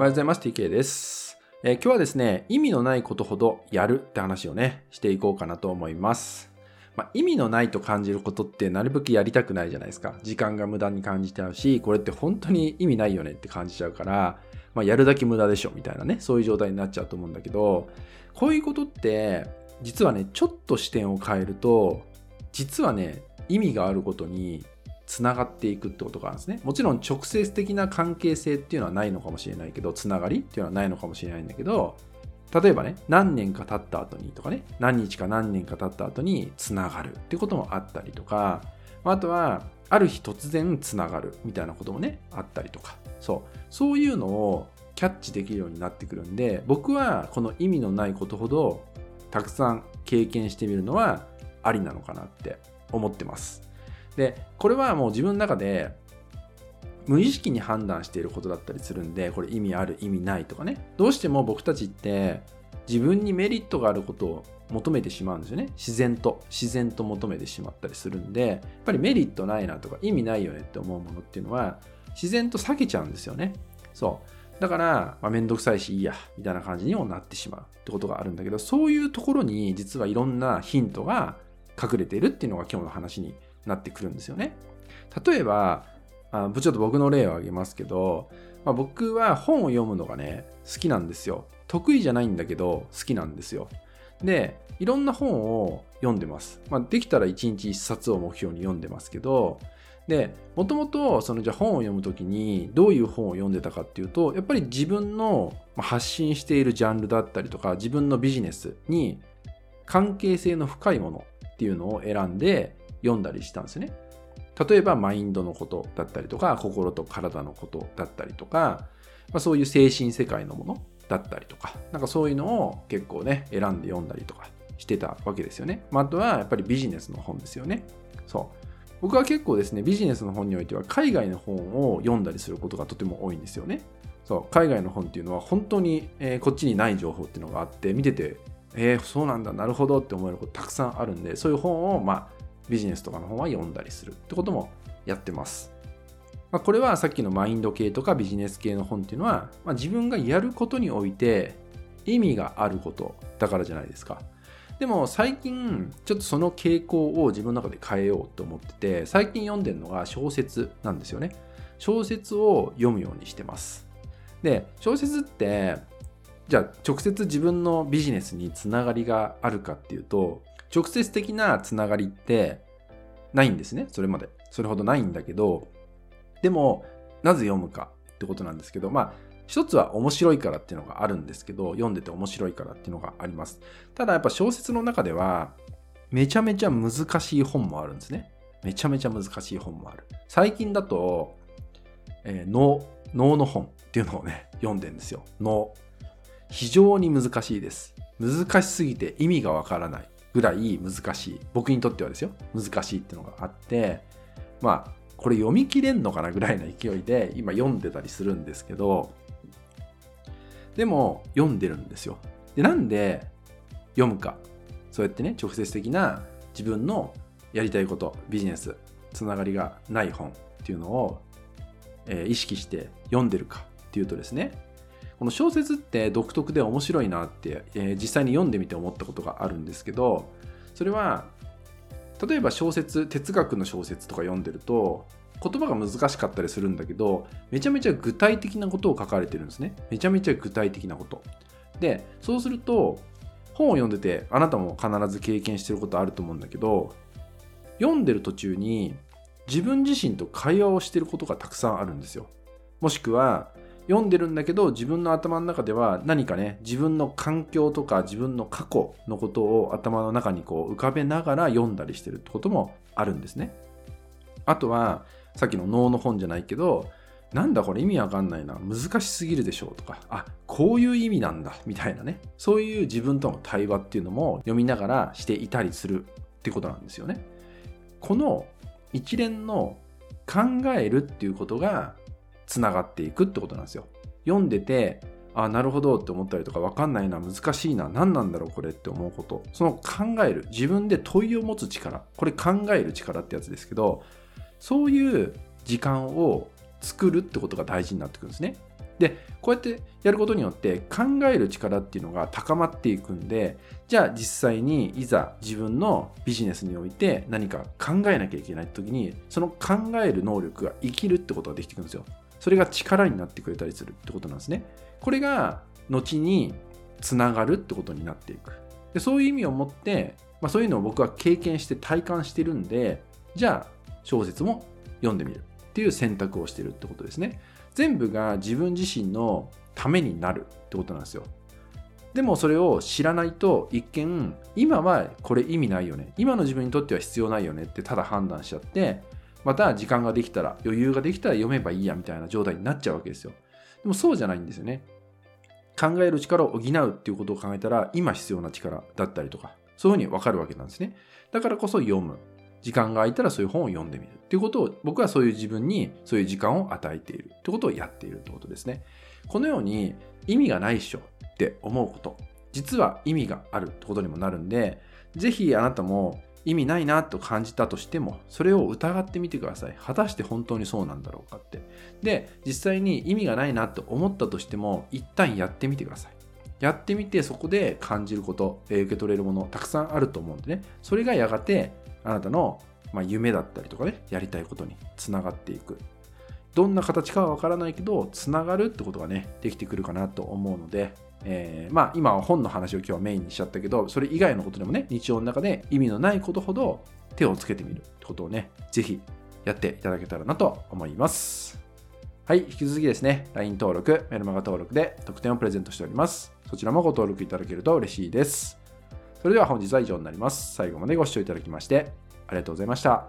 おはようございます。TK です、えー今日はですね、意味のないことほどやるって話をね、していこうかなと思います。まあ、意味のないと感じることってなるべくやりたくないじゃないですか。時間が無駄に感じちゃうし、これって本当に意味ないよねって感じちゃうから、まあ、やるだけ無駄でしょみたいなね、そういう状態になっちゃうと思うんだけど、こういうことって、実はね、ちょっと視点を変えると、実はね、意味があることにつながっていくってことがあるんですね。もちろん直接的な関係性っていうのはないのかもしれないけど、つながりっていうのはないのかもしれないんだけど、例えばね、何年か経った後にとかね、何日か何年か経った後につながるってこともあったりとか、あとは、ある日突然つながるみたいなこともね、あったりとか、そう、そういうのをキャッチできるようになってくるんで、僕はこの意味のないことほど、たくさん経験してみるのはありなのかなって思ってます。で、これはもう自分の中で無意識に判断していることだったりするんで、これ意味ある、意味ないとかね。どうしても僕たちって自分にメリットがあることを求めてしまうんですよね。自然と、自然と求めてしまったりするんで、やっぱりメリットないなとか意味ないよねって思うものっていうのは自然と避けちゃうんですよね。そう。だから、まあ、めんどくさいしいいや、みたいな感じにもなってしまうってことがあるんだけど、そういうところに実はいろんなヒントが隠れているっていうのが今日の話になってくるんですよね。例えば、あちょっと僕の例を挙げますけど、まあ、僕は本を読むのがね、好きなんですよ。得意じゃないんだけど、好きなんですよ。で、いろんな本を読んでます。まあ、できたら1日1冊を目標に読んでますけど、で、もともと、そのじゃあ本を読むときに、どういう本を読んでたかっていうと、やっぱり自分の発信しているジャンルだったりとか、自分のビジネスに関係性の深いものっていうのを選んで読んだりしたんですね。例えばマインドのことだったりとか心と体のことだったりとか、まあ、そういう精神世界のものだったりとかなんかそういうのを結構ね選んで読んだりとかしてたわけですよね、まあ、あとはやっぱりビジネスの本ですよね。そう。僕は結構ですねビジネスの本においては海外の本を読んだりすることがとても多いんですよね。そう。海外の本っていうのは本当に、えーこっちにない情報っていうのがあって見ててえー、そうなんだなるほどって思えることたくさんあるんでそういう本をまあビジネスとかの本は読んだりするってこともやってます。まあ、これはさっきのマインド系とかビジネス系の本っていうのは、まあ、自分がやることにおいて意味があることだからじゃないですか。でも最近ちょっとその傾向を自分の中で変えようと思ってて最近読んでるのが小説なんですよね。小説を読むようにしてます。で小説ってじゃあ直接自分のビジネスにつながりがあるかっていうと直接的なつながりってないんですね。それまで。それほどないんだけどでもなぜ読むかってことなんですけどまあ一つは面白いからっていうのがあるんですけど読んでて面白いからっていうのがあります。ただやっぱ小説の中ではめちゃめちゃ難しい本もあるんですね。めちゃめちゃ難しい本もある。最近だと、えー脳脳の本っていうのをね読んでんですよ。脳非常に難しいです。難しすぎて意味がわからない。ぐらい難しい。僕にとってはですよ。難しいっていうのがあってまあこれ読み切れんのかなぐらいの勢いで今読んでたりするんですけどでも読んでるんですよ。でなんで読むか。そうやってね直接的な自分のやりたいことビジネスつながりがない本っていうのを、えー意識して読んでるかっていうとですねこの小説って独特で面白いなって、えー実際に読んでみて思ったことがあるんですけどそれは例えば小説哲学の小説とか読んでると言葉が難しかったりするんだけどめちゃめちゃ具体的なことを書かれてるんですね。めちゃめちゃ具体的なこと。でそうすると本を読んでてあなたも必ず経験してることあると思うんだけど読んでる途中に自分自身と会話をしてることがたくさんあるんですよ。もしくは読んでるんだけど自分の頭の中では何かね自分の環境とか自分の過去のことを頭の中にこう浮かべながら読んだりしてるってこともあるんですね。あとはさっきの脳の本じゃないけどなんだこれ意味わかんないな難しすぎるでしょうとかあこういう意味なんだみたいなねそういう自分との対話っていうのも読みながらしていたりするってことなんですよね。この一連の考えるっていうことがつながっていくってことなんですよ。読んでてあなるほどって思ったりとか分かんないな難しいな何なんだろうこれって思うこと。その考える自分で問いを持つ力。これ考える力ってやつですけどそういう時間を作るってことが大事になってくるんですね。で、こうやってやることによって考える力っていうのが高まっていくんで、じゃあ実際にいざ自分のビジネスにおいて何か考えなきゃいけない時に、その考える能力が生きるってことができてくるんですよ。それが力になってくれたりするってことなんですね。これが後につながるってことになっていく。でそういう意味を持って、まあ、そういうのを僕は経験して体感してるんで、じゃあ小説も読んでみるっていう選択をしてるってことですね。全部が自分自身のためになるってことなんですよ。でもそれを知らないと一見今はこれ意味ないよね今の自分にとっては必要ないよねってただ判断しちゃってまた時間ができたら余裕ができたら読めばいいやみたいな状態になっちゃうわけですよ。でもそうじゃないんですよね。考える力を補うっていうことを考えたら今必要な力だったりとかそういうふうに分かるわけなんですね。だからこそ読む。時間が空いたらそういう本を読んでみるっていうことを僕はそういう自分にそういう時間を与えている。ってことをやっているってことですね。このように意味がないっしょって思うこと。実は意味があるってことにもなるんでぜひあなたも意味ないなと感じたとしてもそれを疑ってみてください。果たして本当にそうなんだろうかって。で実際に意味がないなと思ったとしても一旦やってみてください。やってみてそこで感じること受け取れるものたくさんあると思うんでね。それがやがてあなたの、まあ夢だったりとかね、やりたいことにつながっていく。どんな形かはわからないけど、つながるってことがね、できてくるかなと思うので、えー、まあ今は本の話を今日はメインにしちゃったけど、それ以外のことでもね、日常の中で意味のないことほど手をつけてみるってことをね、ぜひやっていただけたらなと思います。はい、引き続きですね、LINE 登録、メルマガ登録で特典をプレゼントしております。そちらもご登録いただけると嬉しいです。それでは本日は以上になります。最後までご視聴いただきましてありがとうございました。